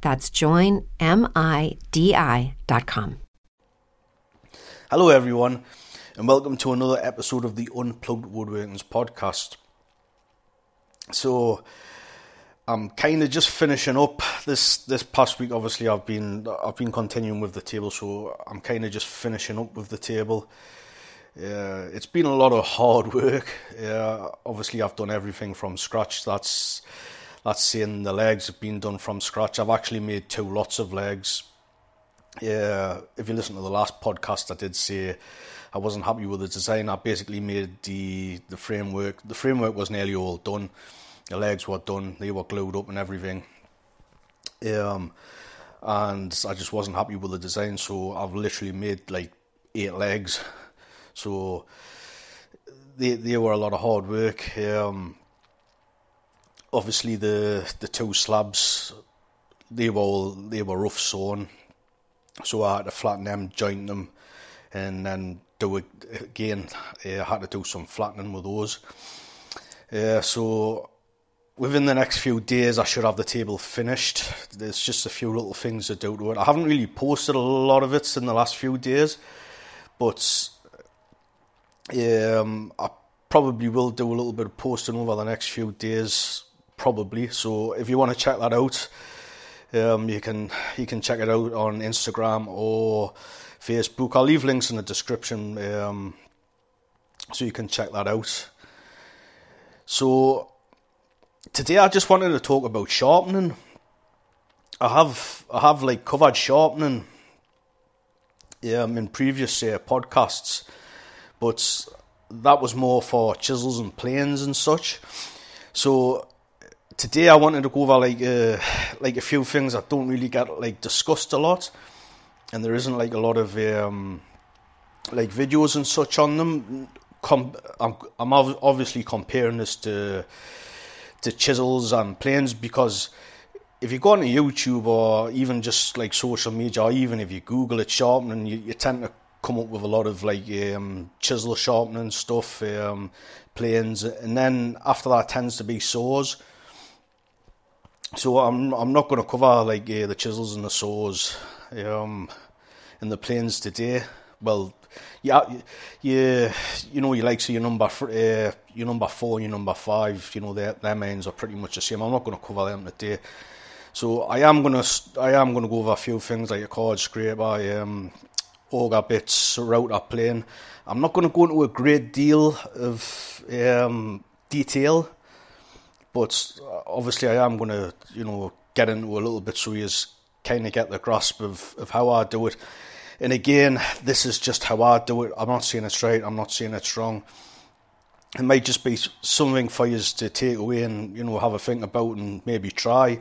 That's joinmidi.com. Hello, everyone, and welcome to another episode of the Unplugged Woodworkings podcast. So, I'm kind of just finishing up this this past week. Obviously, I've been I've been continuing with the table, so I'm kind of just finishing up with the table. Uh, it's been a lot of hard work. Uh, obviously, I've done everything from scratch. That's that's saying the legs have been done from scratch. I've actually made two lots of legs yeah, if you listen to the last podcast, I did say I wasn't happy with the design. I basically made the the framework. The framework was nearly all done. The legs were done. They were glued up and everything. Um, and I just wasn't happy with the design, so I've literally made like eight legs. So they they were a lot of hard work. Um, obviously the the two slabs they were they were rough sawn so I had to flatten them, joint them, and then do it again. Uh, I had to do some flattening with those. Uh, so within the next few days, I should have the table finished. There's just a few little things to do to it. I haven't really posted a lot of it in the last few days, but um, I probably will do a little bit of posting over the next few days, probably. So if you want to check that out, um, you can you can check it out on Instagram or Facebook. I'll leave links in the description um, so you can check that out. So today I just wanted to talk about sharpening. I have I have like covered sharpening um, in previous uh, podcasts, but that was more for chisels and planes and such. So today I wanted to go over like uh, like a few things that don't really get like discussed a lot, and there isn't like a lot of um, like videos and such on them. Com- I'm, I'm obviously comparing this to to chisels and planes because if you go onto YouTube or even just like social media or even if you Google it sharpening, you, you tend to come up with a lot of like um, chisel sharpening stuff, um, planes, and then after that tends to be saws. So I'm I'm not going to cover like uh, the chisels and the saws um, the planes today. Well, yeah, you you know you like so your number uh, your number four your number five. You know their their mains are pretty much the same. I'm not going to cover them today. So I am gonna I am gonna go over a few things like a card scraper, um, auger bits, router plane. I'm not going to go into a great deal of um, detail but uh, obviously, I am going to, you know, get into a little bit so you kind of get the grasp of, of how I do it. And again, this is just how I do it. I'm not saying it's right. I'm not saying it's wrong. It might just be something for you to take away and you know have a think about and maybe try.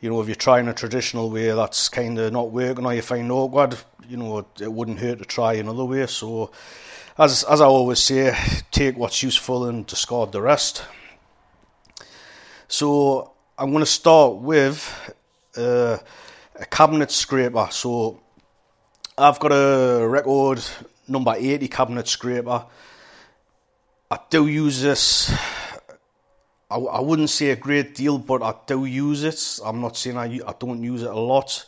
You know, if you're trying a traditional way that's kind of not working or you find awkward, you know, it wouldn't hurt to try another way. So, as as I always say, take what's useful and discard the rest. So I'm going to start with uh, a cabinet scraper. So I've got a record number 80 cabinet scraper. I do use this. I, I wouldn't say a great deal, but I do use it. I'm not saying I, I don't use it a lot.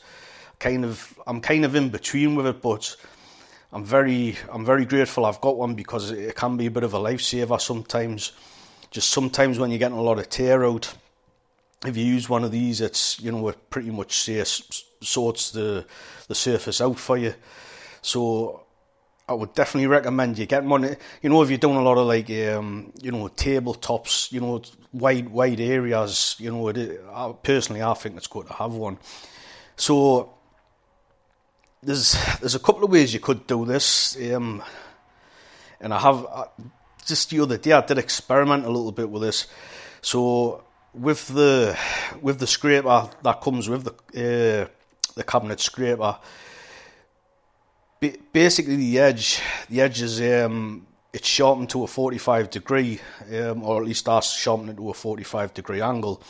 Kind of, I'm kind of in between with it, but I'm very, I'm very grateful I've got one because it can be a bit of a lifesaver sometimes just sometimes when you're getting a lot of tear out, if you use one of these, it's you know it pretty much say, sorts the the surface out for you. So I would definitely recommend you get one. You know, if you're doing a lot of like, um, you know, tabletops, you know, wide wide areas, you know, it, I, personally, I think it's good to have one. So there's there's a couple of ways you could do this, um, and I have uh, just the other day I did experiment a little bit with this. So with the with the scraper that comes with the uh, the cabinet scraper basically the edge, the edge is um, it's sharpened to a 45 degree, um, or at least that's sharpened it to a 45 degree angle.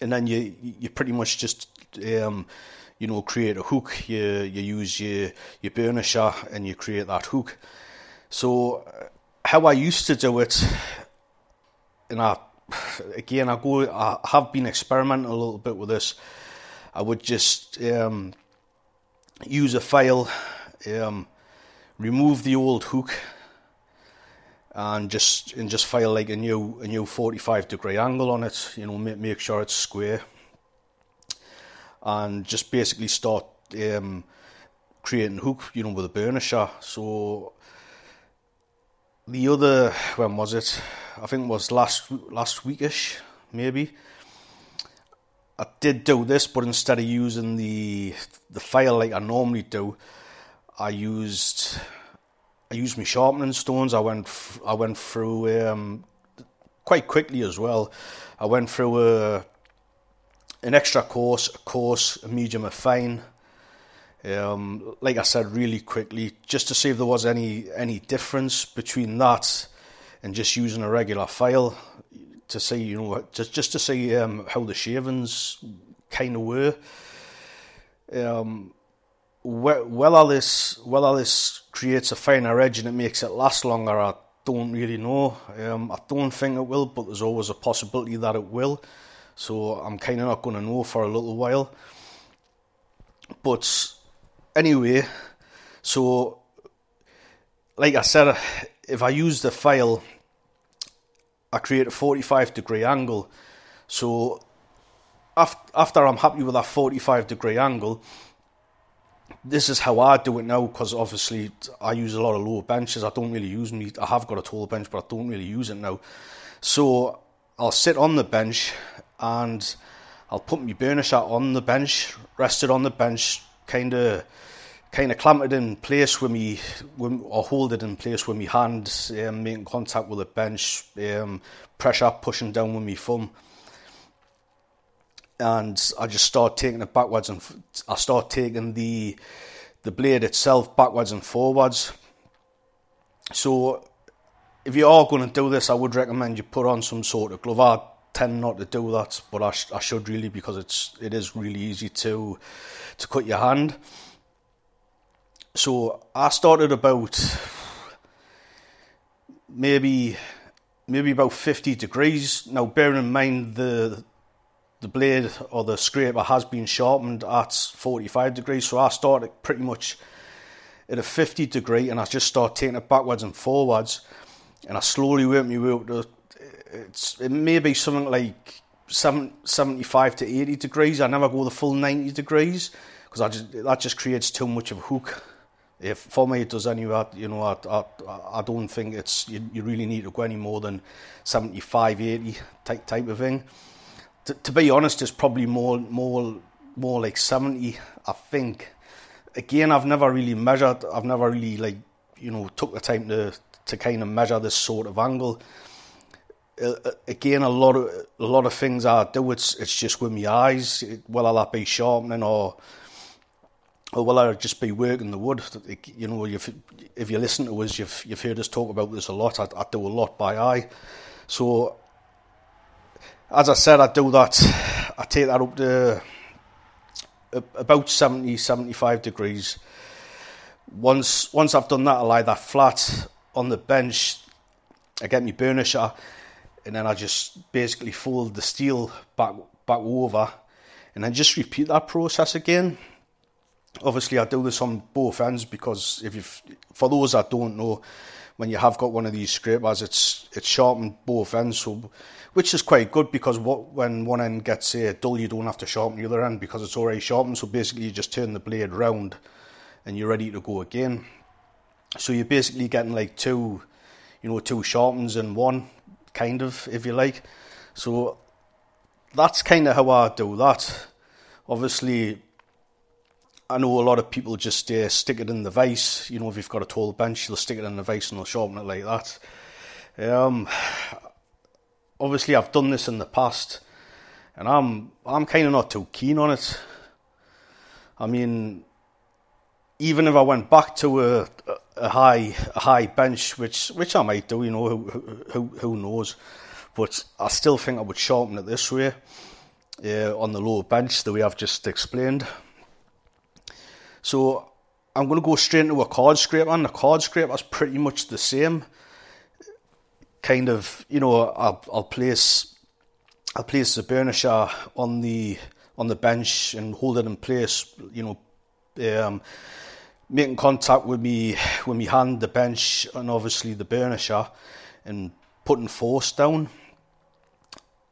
And then you you pretty much just um, you know create a hook. You you use your your burnisher and you create that hook. So how I used to do it, and I again I go I have been experimenting a little bit with this. I would just um, use a file, um, remove the old hook, and just and just file like a new a new 45 degree angle on it. You know, make make sure it's square, and just basically start um, creating hook. You know, with a burnisher. So the other when was it? I think it was last last weekish, maybe. I did do this, but instead of using the the file like I normally do, I used I used my sharpening stones. I went I went through um, quite quickly as well. I went through a an extra coarse, a coarse, a medium, a fine. Um, like I said, really quickly, just to see if there was any any difference between that and just using a regular file to see, you know, just just to see um, how the shavings kind of were. Um, whether this whether this creates a finer edge and it makes it last longer, I don't really know. Um, I don't think it will, but there's always a possibility that it will. So I'm kind of not going to know for a little while. But anyway, so like I said, if I use the file I create a 45 degree angle. So after I'm happy with that 45 degree angle, this is how I do it now because obviously I use a lot of lower benches. I don't really use me. I have got a tall bench, but I don't really use it now. So I'll sit on the bench and I'll put my burnisher on the bench, rest it on the bench, kind of kind of clamped it in place with me, or hold it in place with my hand, um, making contact with the bench, um, pressure pushing down with my thumb. And I just start taking it backwards and I start taking the the blade itself backwards and forwards. So if you are going to do this, I would recommend you put on some sort of glove. I tend not to do that, but I, sh- I should really because it's it is really easy to to cut your hand. So I started about maybe maybe about 50 degrees. Now, bearing in mind the the blade or the scraper has been sharpened at 45 degrees, so I started pretty much at a 50 degree, and I just start taking it backwards and forwards, and I slowly work my way up to it's it may be something like 75 to 80 degrees. I never go the full 90 degrees because I just that just creates too much of a hook if for me it does anyway, you know, I, I, I don't think it's you, you really need to go any more than 75, 80 type type of thing. To, to be honest, it's probably more more more like 70, I think. Again, I've never really measured. I've never really like you know took the time to to kind of measure this sort of angle. Uh, uh again, a lot of a lot of things I do, it's it's just with my eyes, whether that be sharpening or Oh, or will I just be working the wood? You know, if if you listen to us, you've you've heard us talk about this a lot. I, I do a lot by eye, so as I said, I do that. I take that up to about 70, 75 degrees. Once once I've done that, I lie that flat on the bench. I get my burnisher, and then I just basically fold the steel back back over, and then just repeat that process again obviously I do this on both ends because if you for those that don't know when you have got one of these scrapers it's it's sharpened both ends so which is quite good because what when one end gets uh, dull you don't have to sharpen the other end because it's already sharpened so basically you just turn the blade round and you're ready to go again. So you're basically getting like two, you know, two sharpens in one, kind of, if you like. So that's kind of how I do that. Obviously, I know a lot of people just uh, stick it in the vise. You know, if you've got a tall bench, they'll stick it in the vise and they'll sharpen it like that. Um, obviously, I've done this in the past, and I'm I'm kind of not too keen on it. I mean, even if I went back to a, a high a high bench, which which I might do, you know, who who, who knows, but I still think I would sharpen it this way uh, on the lower bench, the way I've just explained. So I'm going to go straight into a card scraper, and the card scraper is pretty much the same. Kind of, you know, I'll, I'll place I'll place the burnisher on the on the bench and hold it in place. You know, um, making contact with me with me hand, the bench, and obviously the burnisher, and putting force down.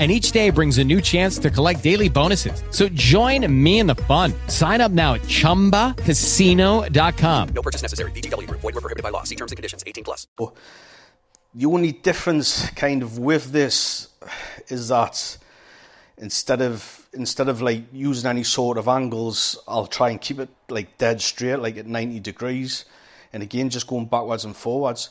and each day brings a new chance to collect daily bonuses. So join me in the fun. Sign up now at ChumbaCasino.com. No purchase necessary. VGW. Void were prohibited by law. See terms and conditions. 18 plus. The only difference kind of with this is that instead of instead of like using any sort of angles, I'll try and keep it like dead straight, like at 90 degrees. And again, just going backwards and forwards.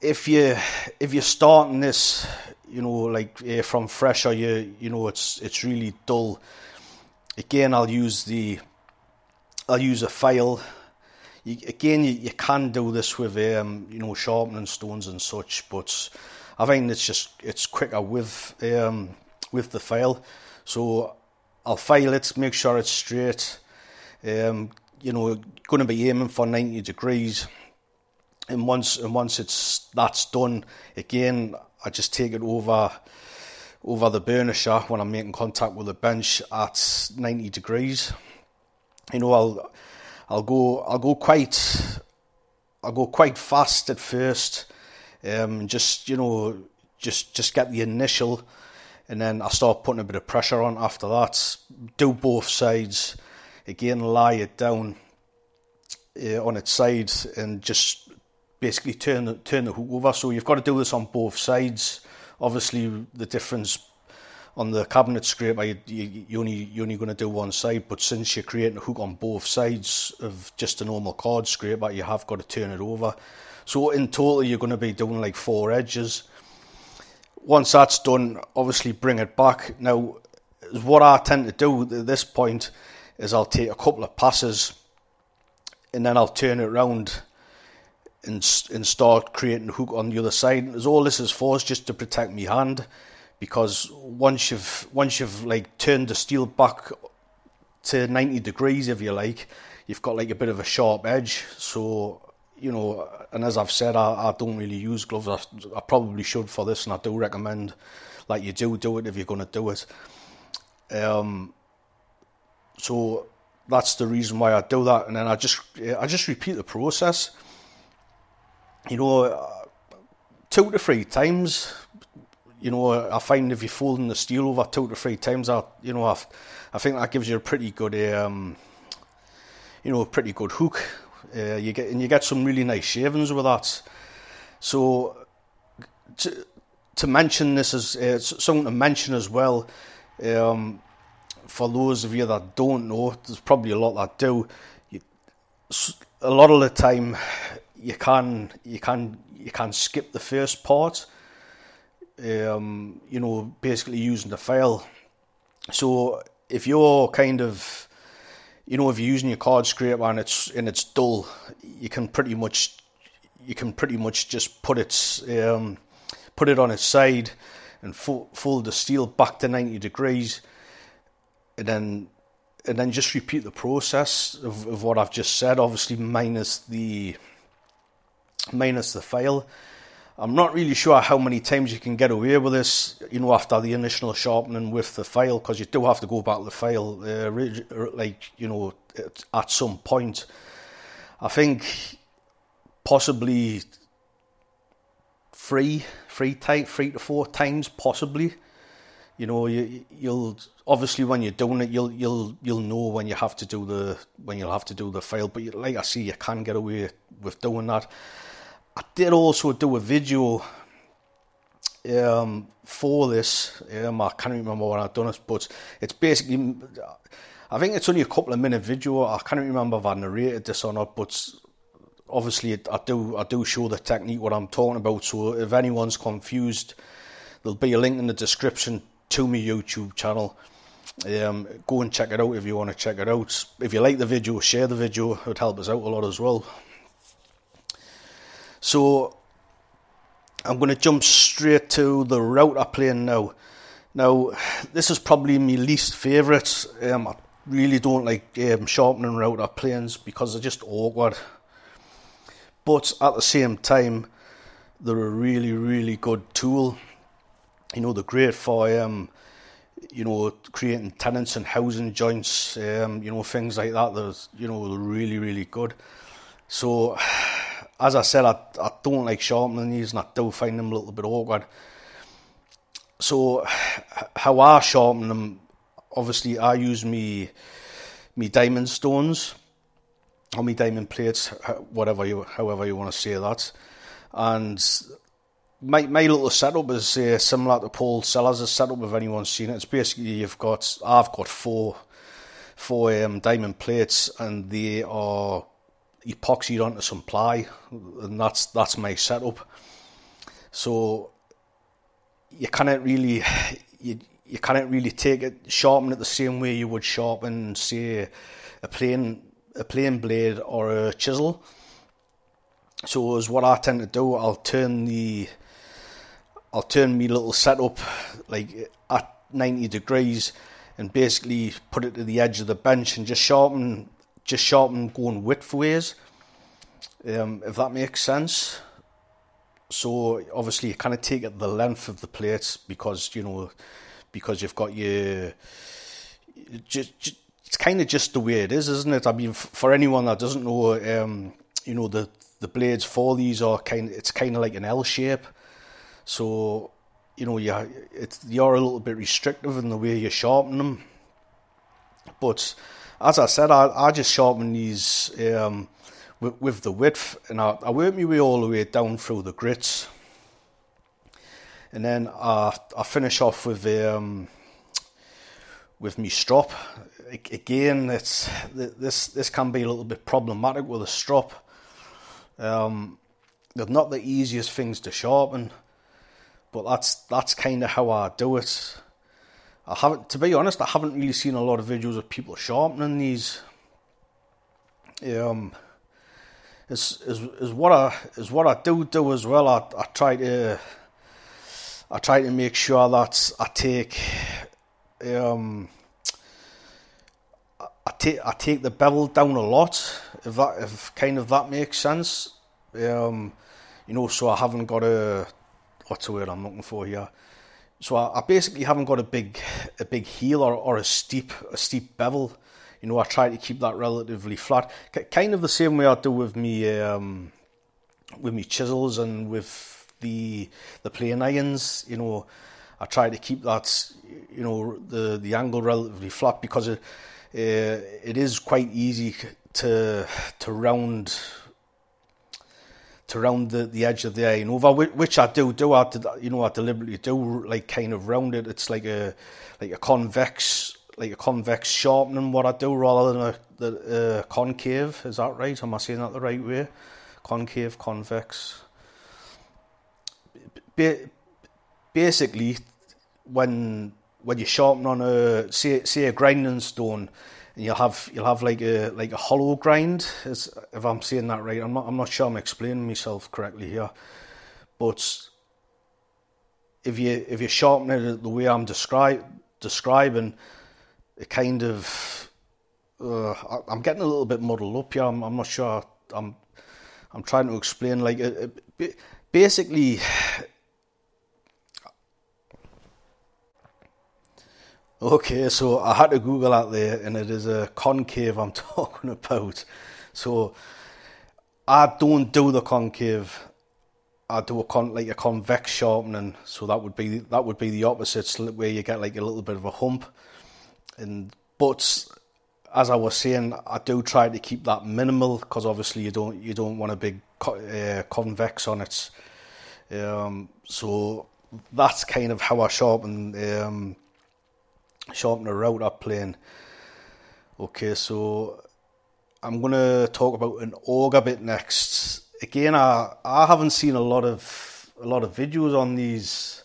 If you if you're starting this you know, like uh, from fresh or you, you know, it's it's really dull. Again, I'll use the, I'll use a file. You, again, you, you can do this with, um, you know, sharpening stones and such, but I think it's just it's quicker with um, with the file. So I'll file it, make sure it's straight. Um, you know, going to be aiming for 90 degrees. And once and once it's that's done, again, I just take it over over the burnisher when I'm making contact with the bench at 90 degrees. You know, I'll I'll go I'll go quite I'll go quite fast at first, um, just you know just just get the initial, and then I start putting a bit of pressure on after that. Do both sides, again lie it down uh, on its side and just basically turn the, turn the hook over. So you've got to do this on both sides. Obviously, the difference on the cabinet scraper, you, you, only, you're only going to do one side, but since you're creating a hook on both sides of just a normal card scraper, you have got to turn it over. So in total, you're going to be doing like four edges. Once that's done, obviously bring it back. Now, what I tend to do at this point is I'll take a couple of passes and then I'll turn it around and, and start creating hook on the other side. As all this is for is just to protect my hand, because once you've once you've like turned the steel back to ninety degrees, if you like, you've got like a bit of a sharp edge. So you know, and as I've said, I, I don't really use gloves. I, I probably should for this, and I do recommend like you do do it if you're going to do it. Um, so that's the reason why I do that, and then I just I just repeat the process you know, uh, two to three times. You know, I find if you're folding the steel over two to three times, I, you know, I, I think that gives you a pretty good, um, you know, a pretty good hook. Uh, you get and you get some really nice shavings with that. So, to to mention this is uh, something to mention as well. Um, for those of you that don't know, there's probably a lot that do. You, a lot of the time, you can you can you can skip the first part. Um, you know, basically using the file. So if you're kind of, you know, if you're using your card scraper and it's and it's dull, you can pretty much you can pretty much just put it um, put it on its side and fo- fold the steel back to ninety degrees, and then and then just repeat the process of, of what I've just said. Obviously, minus the minus the file. I'm not really sure how many times you can get away with this, you know, after the initial sharpening with the file, because you do have to go back to the file, uh, like, you know, at some point. I think possibly three, three, time, three to four times, possibly. You know, you, you'll obviously when you're doing it, you'll you'll you'll know when you have to do the when you'll have to do the file. But like I see, you can get away with doing that. I did also do a video um, for this. Um, I can't remember when I've done it, but it's basically. I think it's only a couple of minute video. I can't remember if I narrated this or not, but obviously I do I do show the technique what I'm talking about. So if anyone's confused, there'll be a link in the description to my YouTube channel. Um, go and check it out if you want to check it out. If you like the video, share the video. It would help us out a lot as well. So I'm going to jump straight to the router plane now. Now, this is probably my least favourite. Um, I really don't like um, sharpening router planes because they're just awkward. But at the same time, they're a really, really good tool. You know, they're great for um, you know, creating tenons and housing joints, um, you know, things like that. There's, you know, they're really, really good. So as I said, I, I don't like sharpening these and I do find them a little bit awkward. So, how I sharpen them, obviously, I use me, me diamond stones or me diamond plates, whatever you, however you want to say that. And my my little setup is uh, similar to Paul Sellers' setup. If anyone's seen it, it's basically you've got I've got four four um, diamond plates, and they are epoxied onto some ply, and that's that's my setup. So you cannot really you you cannot really take it sharpen it the same way you would sharpen say a plane a plane blade or a chisel. So as what I tend to do, I'll turn the I'll turn my little setup like at 90 degrees and basically put it to the edge of the bench and just sharpen just sharpen going widthways, um, if that makes sense. So obviously you kind of take it the length of the plates because you know because you've got your just, just it's kind of just the way it is, isn't it? I mean, for anyone that doesn't know, um, you know the the blades for these are kind it's kind of like an L shape, so you know you it's you're a little bit restrictive in the way you sharpen them, but as I said, I, I just sharpen these um, with, with, the width, and I, I work my way all the way down through the grits, and then I, I finish off with um, with me strop. Again, it's this this can be a little bit problematic with a strop. Um, they're not the easiest things to sharpen, but that's that's kind of how I do it. I haven't, to be honest, I haven't really seen a lot of videos of people sharpening these. Um, is is is what I is what I do do as well. I I try to I try to make sure that I take um I take I take the bevel down a lot if that if kind of that makes sense. Um, you know, so I haven't got a what's the word I'm looking for here so I, I, basically haven't got a big a big heel or, or a steep a steep bevel. You know, I try to keep that relatively flat, kind of the same way I do with me um, with me chisels and with the the plane irons. You know, I try to keep that you know the the angle relatively flat because it uh, it is quite easy to to round to round the, the edge of the iron over, which I do do. I you know I deliberately do like kind of round it. It's like a like a convex like a convex sharpening what I do rather than a the uh, concave. Is that right? Am I saying that the right way? Concave, convex. Ba- basically, when when you sharpen on a say say a grinding stone, and you'll have you'll have like a like a hollow grind, as if I'm saying that right. I'm not I'm not sure I'm explaining myself correctly here, but if you if you sharpen it the way I'm describe describing, it kind of uh, I, am getting a little bit muddled up here. I'm, I'm not sure. I'm I'm trying to explain like basically, okay, so I had to Google that there, and it is a concave I'm talking about. So I don't do the concave. I do a con like a convex sharpening, so that would be that would be the opposite, where you get like a little bit of a hump. And but as I was saying, I do try to keep that minimal because obviously you don't you don't want a big uh, convex on it. Um, so that's kind of how I sharpen um, sharpen a router plane. Okay, so I'm gonna talk about an auger bit next. Again, I I haven't seen a lot of a lot of videos on these.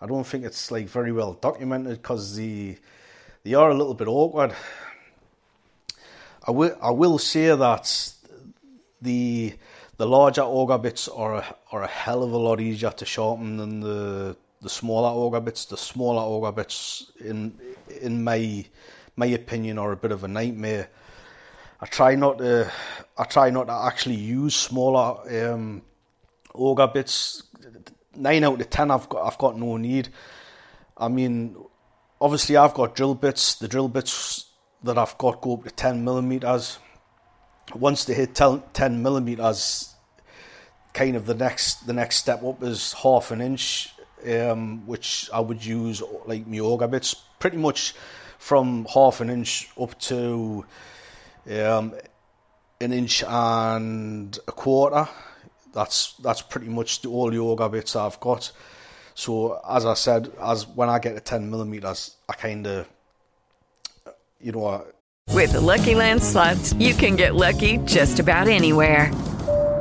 I don't think it's like very well documented because the they are a little bit awkward. I will I will say that the the larger auger bits are a, are a hell of a lot easier to sharpen than the the smaller auger bits. The smaller auger bits, in in my my opinion, are a bit of a nightmare. I try not to I try not to actually use smaller um, auger bits. Nine out of ten, I've got I've got no need. I mean, obviously, I've got drill bits. The drill bits that I've got go up to 10 millimeters. Once they hit 10 millimeters, kind of the next the next step up is half an inch, um, which I would use like my bits, pretty much from half an inch up to um, an inch and a quarter. That's that's pretty much the, all auger bits I've got. So as I said, as when I get to 10 millimeters, I kind of you know what? With the Lucky Land slots, you can get lucky just about anywhere.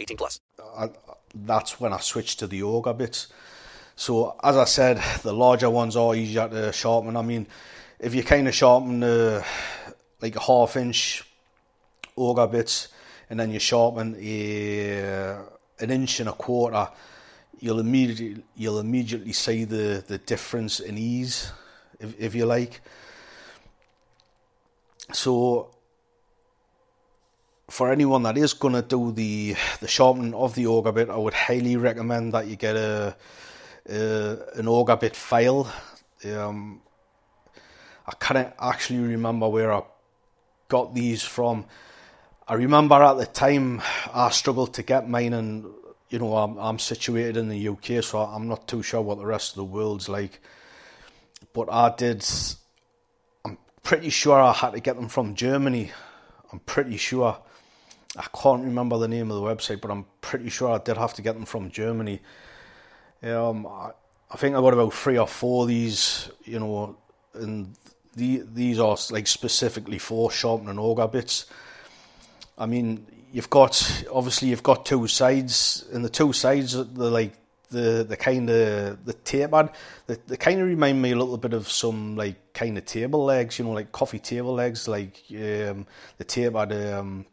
18 plus. I, that's when I switched to the auger bits. So, as I said, the larger ones are easier to sharpen. I mean, if you kind of sharpen the like a half inch auger bits and then you sharpen a, an inch and a quarter, you'll immediately you'll immediately see the, the difference in ease, if, if you like. So for anyone that is going to do the the sharpening of the auger bit, I would highly recommend that you get a, a an auger bit file. Um, I can't actually remember where I got these from. I remember at the time I struggled to get mine, and you know I'm I'm situated in the UK, so I'm not too sure what the rest of the world's like. But I did. I'm pretty sure I had to get them from Germany. I'm pretty sure. I can't remember the name of the website, but I'm pretty sure I did have to get them from Germany. Um, I, I think I got about three or four of these, you know, and the, these are like specifically for sharpening auger bits. I mean, you've got obviously you've got two sides, and the two sides are the like the the kind of the tapered. They, kind of remind me a little bit of some like kind of table legs, you know, like coffee table legs, like um, the tapered um,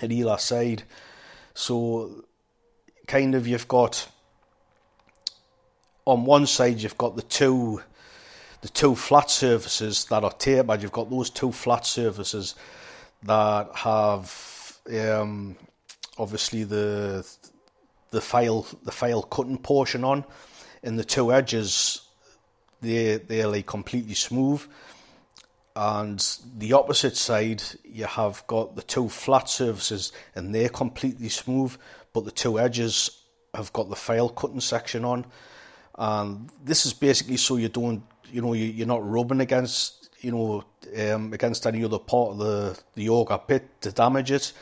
at either side. So, kind of you've got on one side you've got the two the two flat surfaces that are tapered. You've got those two flat surfaces that have um, obviously the the file the file cutting portion on, and the two edges they they're like completely smooth. And the opposite side, you have got the two flat surfaces, and they're completely smooth, but the two edges have got the file cutting section on. And this is basically so you don't you know you, you're not rubbing against you know um, against any other part of the the auger bit to damage it,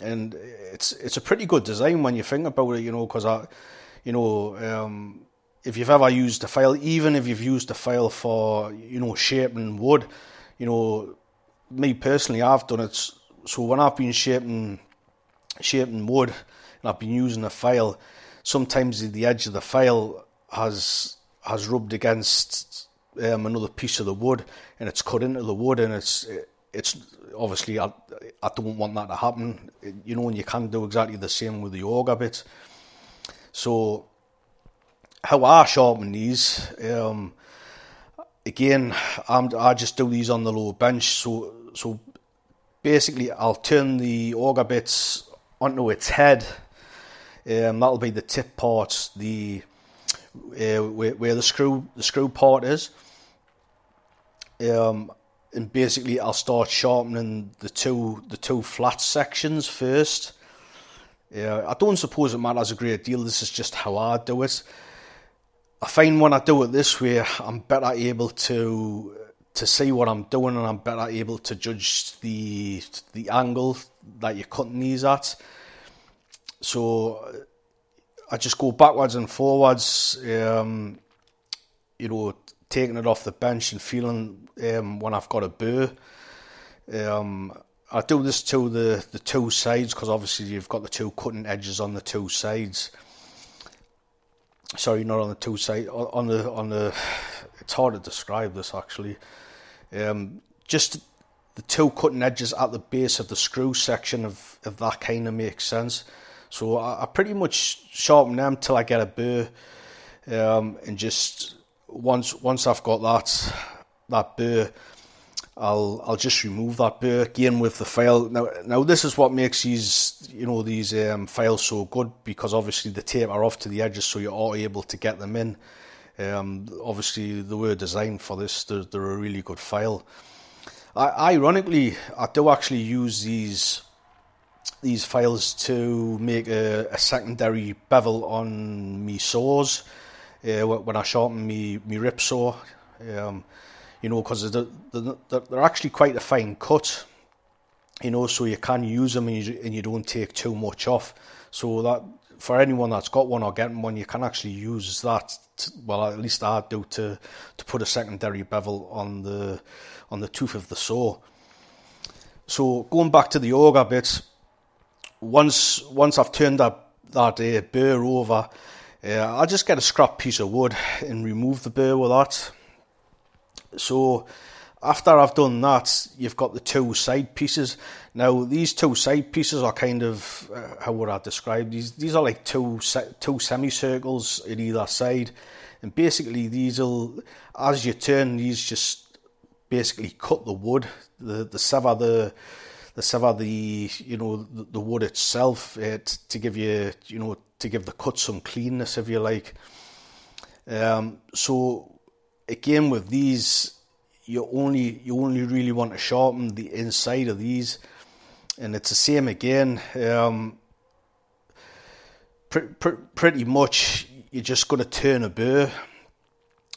and it's it's a pretty good design when you think about it, you know, because I, you know, um, if you've ever used a file, even if you've used a file for you know shaping wood, you know, me personally, I've done it. So when I've been shaping shaping wood and I've been using a file, sometimes the edge of the file has has rubbed against um, another piece of the wood and it's cut into the wood and it's it's obviously I, I don't want that to happen you know and you can do exactly the same with the auger bit so how I sharpen these um, again I'm, I just do these on the low bench so so basically I'll turn the auger bits onto its head um, that'll be the tip part, the uh, where, where the screw the screw part is. Um, and basically, I'll start sharpening the two the two flat sections first. Yeah, I don't suppose it matters a great deal. This is just how I do it. I find when I do it this way, I'm better able to to see what I'm doing, and I'm better able to judge the the angle that you're cutting these at. So I just go backwards and forwards, um, you know, taking it off the bench and feeling um, when I've got a burr. Um, I do this to the, the two sides because obviously you've got the two cutting edges on the two sides. Sorry, not on the two side, On the on the, it's hard to describe this actually. Um, just the two cutting edges at the base of the screw section of if that kind of makes sense. So I, I pretty much sharpen them till I get a burr, um, and just once once I've got that that burr, I'll I'll just remove that burr again with the file. Now now this is what makes these you know these um, files so good because obviously the tape are off to the edges, so you are able to get them in. Um, obviously, they were designed for this. They're, they're a really good file. I, ironically, I do actually use these these files to make a, a secondary bevel on me saws uh, when I sharpen me me rip saw. Um, you know, because they're, they're, they're actually quite a fine cut. You know, so you can use them and you, and you don't take too much off. So that for anyone that's got one or getting one, you can actually use that. To, well, at least I do to to put a secondary bevel on the on the tooth of the saw. So going back to the auger bits, once once I've turned that that uh, burr over, uh, I just get a scrap piece of wood and remove the burr with that. So after I've done that, you've got the two side pieces. Now these two side pieces are kind of uh, how would I describe these? These are like two two semicircles in either side, and basically these will, as you turn these, just basically cut the wood, the the sever the the sever the you know the, the wood itself uh, to give you you know to give the cut some cleanness if you like. Um, so again with these, you only you only really want to sharpen the inside of these, and it's the same again. Um, pr- pr- pretty much, you're just going to turn a burr.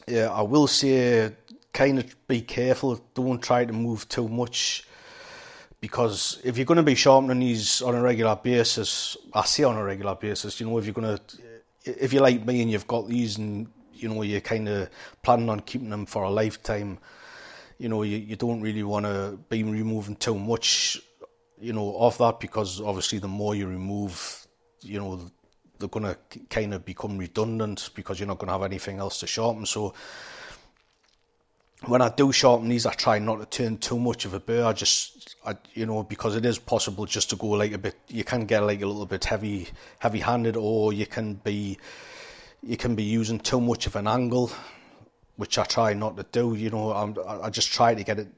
Yeah, I will say, kind of be careful. Don't try to move too much because if you're going to be sharpening these on a regular basis, I say on a regular basis, you know, if you're going to, if you're like me and you've got these and, you know, you're kind of planning on keeping them for a lifetime, you know, you, you don't really want to be removing too much, you know, of that because obviously the more you remove, you know, they're going to kind of become redundant because you're not going to have anything else to sharpen. So, when I do sharpen these, I try not to turn too much of a burr. I just, I, you know, because it is possible just to go like a bit. You can get like a little bit heavy, heavy-handed, or you can be, you can be using too much of an angle, which I try not to do. You know, I'm, I just try to get it,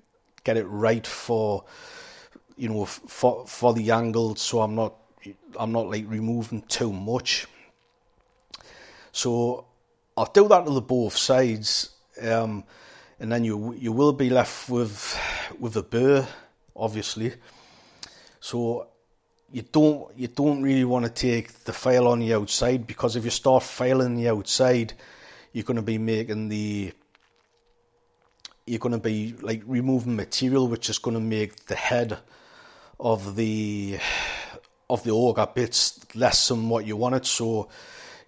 get it right for, you know, for for the angle, so I'm not, I'm not like removing too much. So I'll do that to the both sides. Um, and then you you will be left with with a burr, obviously. So you don't you don't really want to take the file on the outside because if you start filing the outside, you're going to be making the you're going to be like removing material which is going to make the head of the of the auger bits less than what you wanted. So,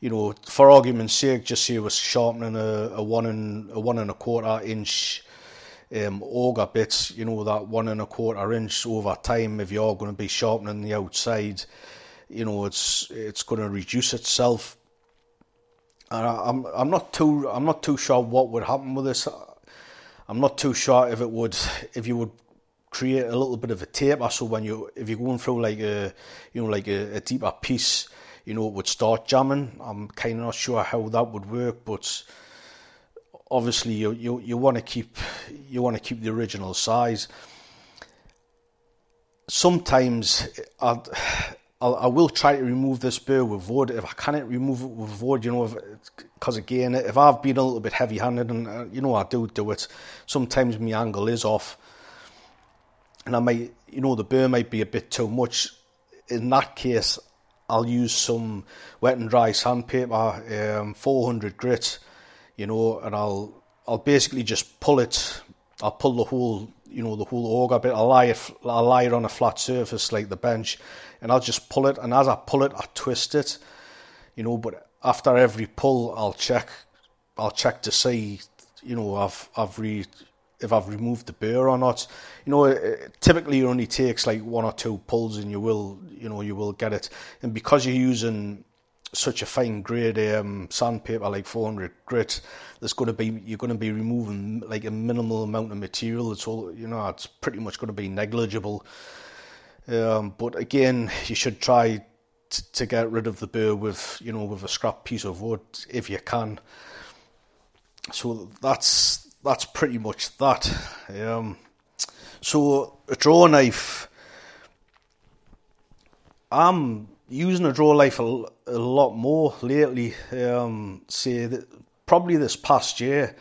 you know, for argument's sake, just say it was sharpening a, a one and a one and a quarter inch um, auger bits. You know that one and a quarter inch over time. If you're going to be sharpening the outside, you know it's it's going to reduce itself. And I, I'm I'm not too I'm not too sure what would happen with this. I'm not too sure if it would if you would create a little bit of a taper so when you if you're going through like a you know like a, a deeper piece you know it would start jamming i'm kind of not sure how that would work but obviously you you, you want to keep you want to keep the original size sometimes i I'll, I will try to remove this burr with wood. If I can't remove it with wood, you know, because again, if I've been a little bit heavy-handed, and uh, you know, I do do it. Sometimes my angle is off, and I might, you know, the burr might be a bit too much. In that case, I'll use some wet and dry sandpaper, um, 400 grit, you know, and I'll I'll basically just pull it. I'll pull the whole, you know, the whole auger bit. I'll lie it, I'll lie it on a flat surface like the bench, and I'll just pull it. And as I pull it, I twist it, you know. But after every pull, I'll check, I'll check to see, you know, I've I've re if I've removed the burr or not. You know, it, typically it only takes like one or two pulls and you will, you know, you will get it. And because you're using such a fine grade um, sandpaper like 400 grit, there's going to be you're going to be removing like a minimal amount of material. It's all you know, it's pretty much going to be negligible. Um, but again, you should try t- to get rid of the burr with you know with a scrap piece of wood if you can. So that's that's pretty much that. Um, so a draw knife. I'm using a draw knife a, a lot more lately. Um, say that probably this past year,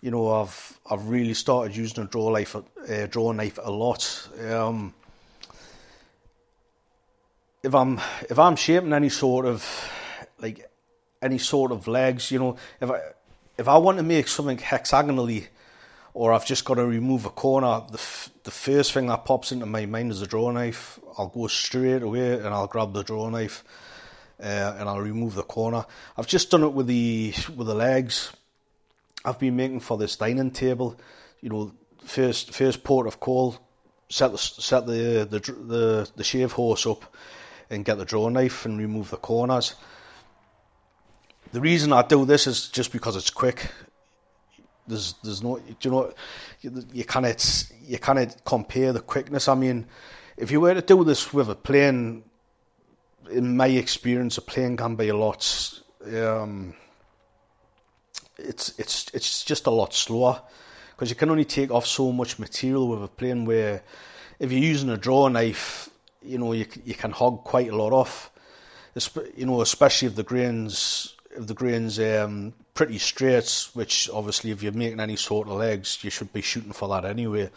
you know, I've I've really started using a draw knife, a uh, draw knife a lot. Um, if I'm if I'm shaping any sort of like any sort of legs, you know, if I if I want to make something hexagonally, or I've just got to remove a corner, the f- the first thing that pops into my mind is a draw knife. I'll go straight away and I'll grab the draw knife, uh, and I'll remove the corner. I've just done it with the with the legs. I've been making for this dining table. You know, first first port of call, set the set the the the, the shave horse up, and get the draw knife and remove the corners. The reason I do this is just because it's quick. There's there's no you know you, you cannot you cannot compare the quickness. I mean, if you were to do this with a plane, in my experience, a plane can be a lot. Um, it's it's it's just a lot slower because you can only take off so much material with a plane. Where if you're using a draw knife, you know you you can hog quite a lot off. You know, especially if the grains if the grain's um, pretty straight, which obviously if you're making any sort of legs, you should be shooting for that anyway.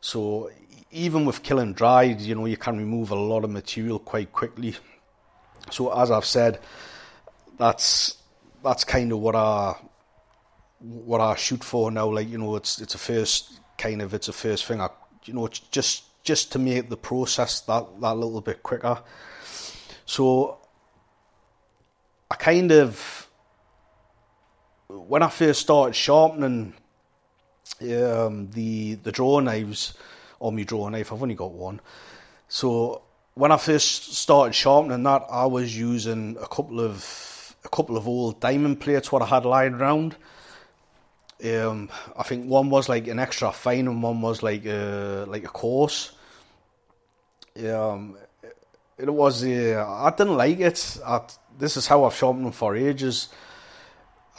So even with kiln dried, you know, you can remove a lot of material quite quickly. So as I've said, that's that's kind of what I what I shoot for now. Like you know, it's it's a first kind of it's a first thing. I you know just just to make the process that that little bit quicker. So I kind of when I first started sharpening um, the the draw knives or my draw knife, I've only got one. So when I first started sharpening that, I was using a couple of a couple of old diamond plates what I had lying around. Um, I think one was like an extra fine and one was like a like a coarse. Um, it was uh, I didn't like it. I, this is how I've sharpened them for ages,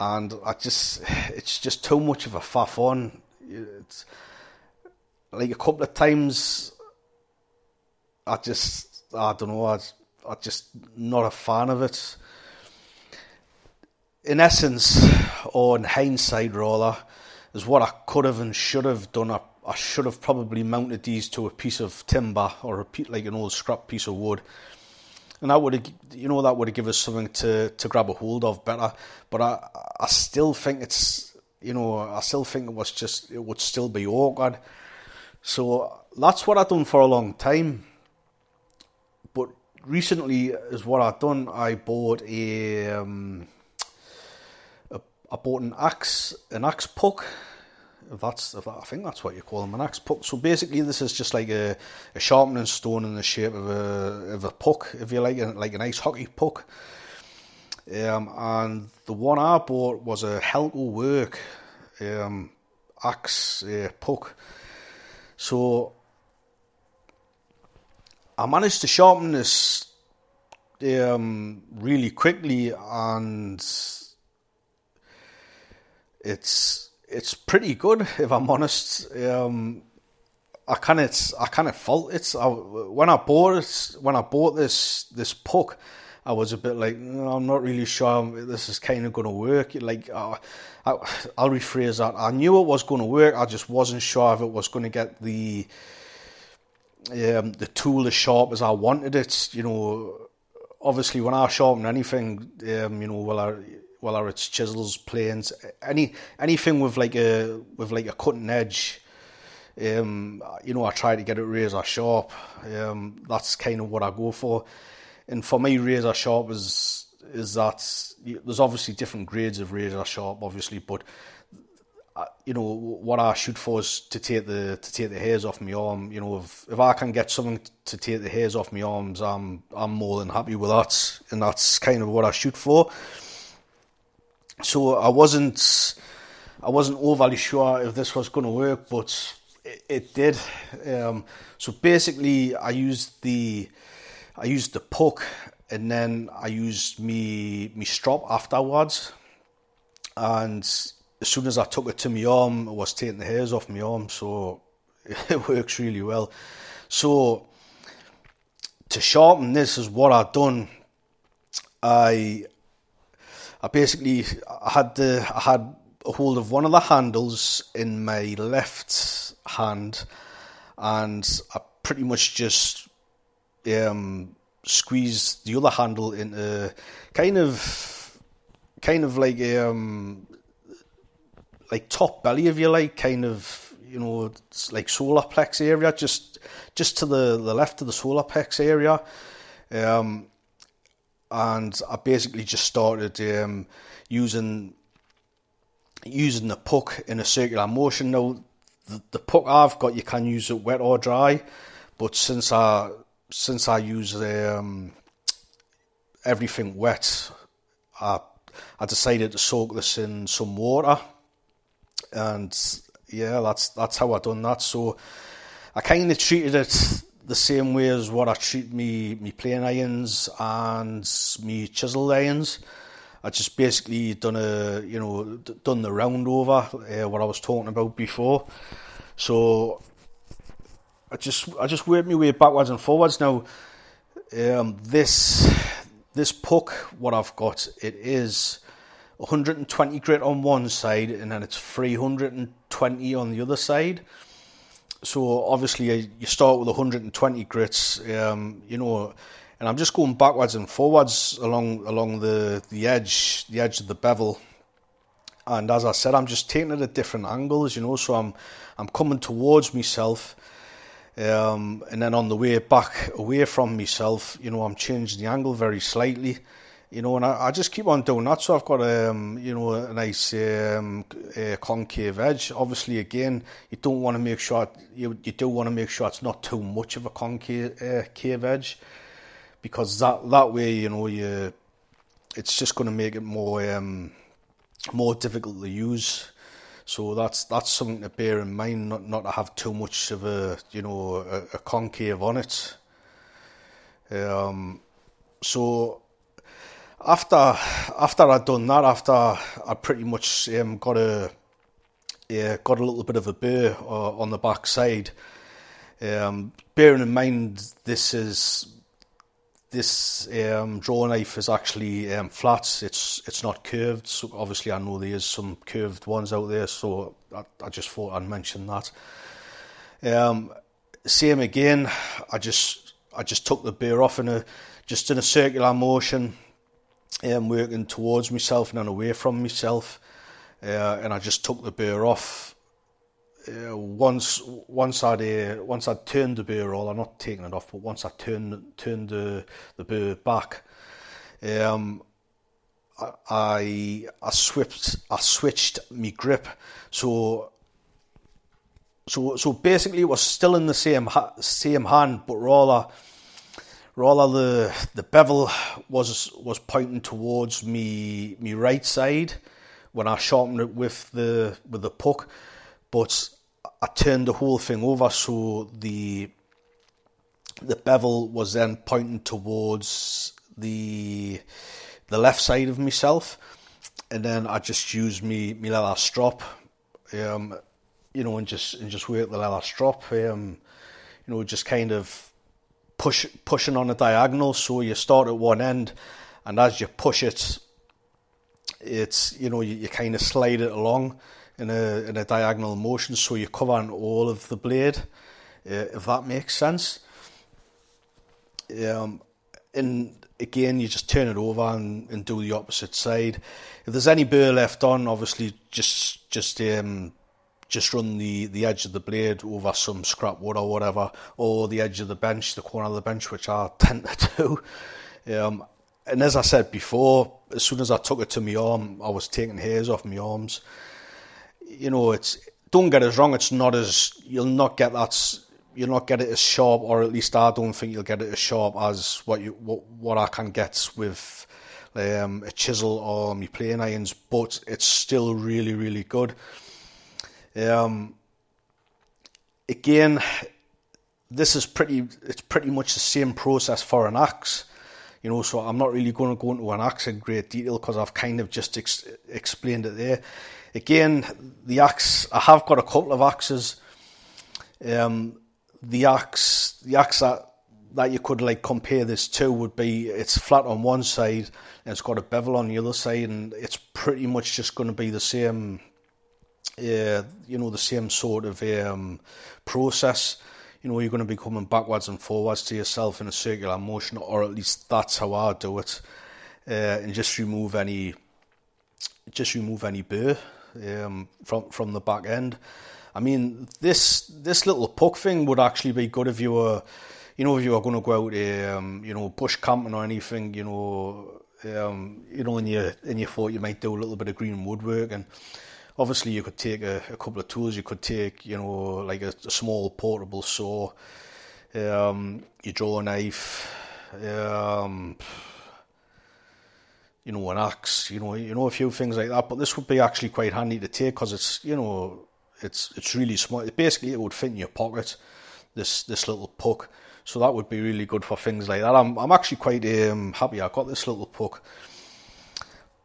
and I just it's just too much of a faff on. It's like a couple of times. I just I don't know. I I just not a fan of it. In essence, or in hindsight, rather, is what I could have and should have done. I, I should have probably mounted these to a piece of timber or a like an old scrap piece of wood and that would have, you know, that would have given us something to, to grab a hold of better. But I, I still think it's you know, I still think it was just it would still be awkward. So that's what I've done for a long time. But recently, is what I've done. I bought a, um, a I bought an axe an axe puck. That's I think that's what you call them an axe puck. So basically, this is just like a, a sharpening stone in the shape of a of a puck, if you like, like an ice hockey puck. Um, and the one I bought was a Helko Werk um, axe uh, puck. So I managed to sharpen this um, really quickly, and it's it's pretty good if I'm honest. Um, I kind of I kind of felt it I, when I bought it when I bought this this puck. I was a bit like, no, I'm not really sure this is kind of going to work. Like, uh, I, I'll rephrase that. I knew it was going to work. I just wasn't sure if it was going to get the um, the tool as sharp as I wanted it. You know, obviously when I sharpen anything, um, you know, whether whether it's chisels, planes, any anything with like a with like a cutting edge. Um, you know, I try to get it razor sharp. Um, that's kind of what I go for and for me, razor sharp is is that there's obviously different grades of razor sharp, obviously, but uh, you know what I shoot for is to take the to take the hairs off my arm. You know, if if I can get something to take the hairs off my arms, I'm I'm more than happy with that, and that's kind of what I shoot for. So I wasn't I wasn't overly sure if this was going to work, but it, it did. Um, so basically, I used the I used the puck and then I used me me strop afterwards. And as soon as I took it to my arm, I was taking the hairs off my arm, so it works really well. So to sharpen this is what I've done. I I basically had the I had a hold of one of the handles in my left hand, and I pretty much just um, squeeze the other handle into kind of kind of like um like top belly if you like kind of you know like solar plex area just just to the the left of the solar plex area. Um and I basically just started um using using the puck in a circular motion now the, the puck I've got you can use it wet or dry but since I since I use um, everything wet, I I decided to soak this in some water, and yeah, that's that's how I done that. So I kind of treated it the same way as what I treat me me plane irons and me chisel irons. I just basically done a you know done the round over uh, what I was talking about before. So I just I just worked my way backwards and forwards. Now, um, this this puck, what I've got, it is 120 grit on one side, and then it's 320 on the other side. So obviously, you start with 120 grits, um, you know, and I'm just going backwards and forwards along along the the edge the edge of the bevel. And as I said, I'm just taking it at different angles, you know. So I'm I'm coming towards myself um, and then on the way back away from myself, you know, I'm changing the angle very slightly, you know, and I, I just keep on doing that. So I've got, um, you know, a nice um, a concave edge. Obviously, again, you don't want to make sure, you, you do want to make sure it's not too much of a concave uh, cave edge because that, that way, you know, you, it's just going to make it more, um, more difficult to use. So that's that's something to bear in mind, not not to have too much of a you know a, a concave on it. Um, so after after I'd done that, after I pretty much um, got a yeah, got a little bit of a burr uh, on the back side. Um, bearing in mind this is this um, draw knife is actually um, flat. It's it's not curved. So obviously, I know there is some curved ones out there. So I, I just thought I'd mention that. Um, same again. I just I just took the burr off in a just in a circular motion, um, working towards myself and then away from myself. uh, and I just took the burr off. Uh, once once I'd uh, once I'd turned the burr roll, I'm not taking it off, but once I turned turned the the burr back, um, I I switched I switched my grip, so so so basically it was still in the same same hand, but rather rather the the bevel was was pointing towards me me right side when I sharpened it with the with the puck, but I turned the whole thing over so the the bevel was then pointing towards the the left side of myself, and then I just used me me leather strop, um, you know, and just and just work the leather strop, um, you know, just kind of push pushing on a diagonal. So you start at one end, and as you push it, it's you know you, you kind of slide it along in a in a diagonal motion, so you're covering all of the blade, uh, if that makes sense. Um, and again, you just turn it over and, and do the opposite side. If there's any burr left on, obviously just just um, just run the, the edge of the blade over some scrap wood or whatever, or the edge of the bench, the corner of the bench, which I tend to do. Um, and as I said before, as soon as I took it to my arm, I was taking hairs off my arms. You know, it's don't get us wrong, it's not as you'll not get that you'll not get it as sharp, or at least I don't think you'll get it as sharp as what you what, what I can get with um, a chisel or my plane irons, but it's still really really good. Um, again, this is pretty. It's pretty much the same process for an axe. You know, so I'm not really going to go into an axe in great detail because I've kind of just ex- explained it there. Again, the axe. I have got a couple of axes. Um, the axe, the axe that that you could like compare this to would be it's flat on one side and it's got a bevel on the other side, and it's pretty much just going to be the same. Uh, you know, the same sort of um, process. You know, you're going to be coming backwards and forwards to yourself in a circular motion, or at least that's how I do it, uh, and just remove any, just remove any burr um, from from the back end. I mean, this this little puck thing would actually be good if you were, you know, if you were going to go out, um, you know, bush camping or anything, you know, um, you know, and you and you thought you might do a little bit of green woodwork, and obviously you could take a, a couple of tools. You could take, you know, like a, a small portable saw, um, your draw knife, um, you know, an axe, you know, you know, a few things like that. But this would be actually quite handy to take because it's, you know, it's it's really small. Basically, it would fit in your pocket. This this little puck, so that would be really good for things like that. I'm I'm actually quite um, happy I got this little puck.